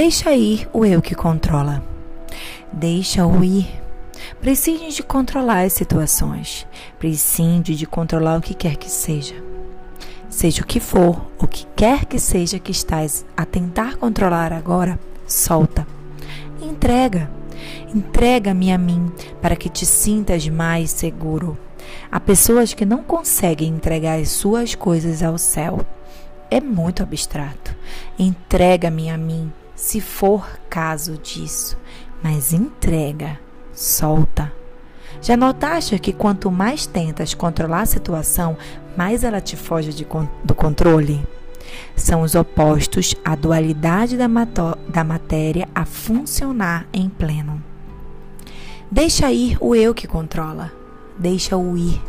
Deixa ir o eu que controla. Deixa-o ir. Prescinde de controlar as situações. Prescinde de controlar o que quer que seja. Seja o que for, o que quer que seja que estás a tentar controlar agora, solta. Entrega. Entrega-me a mim para que te sintas mais seguro. Há pessoas que não conseguem entregar as suas coisas ao céu. É muito abstrato. Entrega-me a mim, se for caso disso, mas entrega, solta. Já notaste que quanto mais tentas controlar a situação, mais ela te foge de, do controle? São os opostos à dualidade da, da matéria a funcionar em pleno. Deixa ir o eu que controla. Deixa-o ir.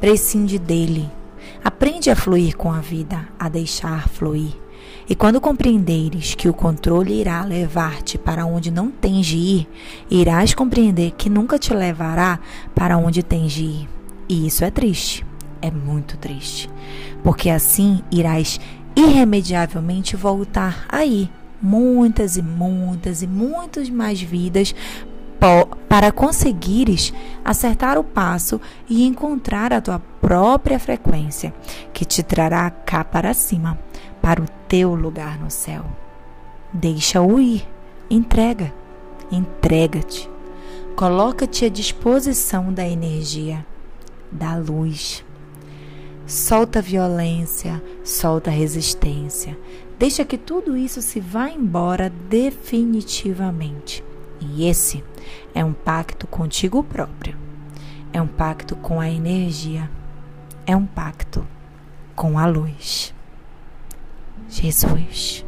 Prescinde dele. Aprende a fluir com a vida, a deixar fluir. E quando compreenderes que o controle irá levar-te para onde não tens de ir, irás compreender que nunca te levará para onde tens de ir. E isso é triste, é muito triste, porque assim irás irremediavelmente voltar aí muitas e muitas e muitas mais vidas para conseguires acertar o passo e encontrar a tua própria frequência, que te trará cá para cima, para o teu lugar no céu. Deixa-o ir, entrega, entrega-te. Coloca-te à disposição da energia, da luz. Solta a violência, solta a resistência. Deixa que tudo isso se vá embora definitivamente. E esse é um pacto contigo próprio. É um pacto com a energia. É um pacto com a luz. his wish.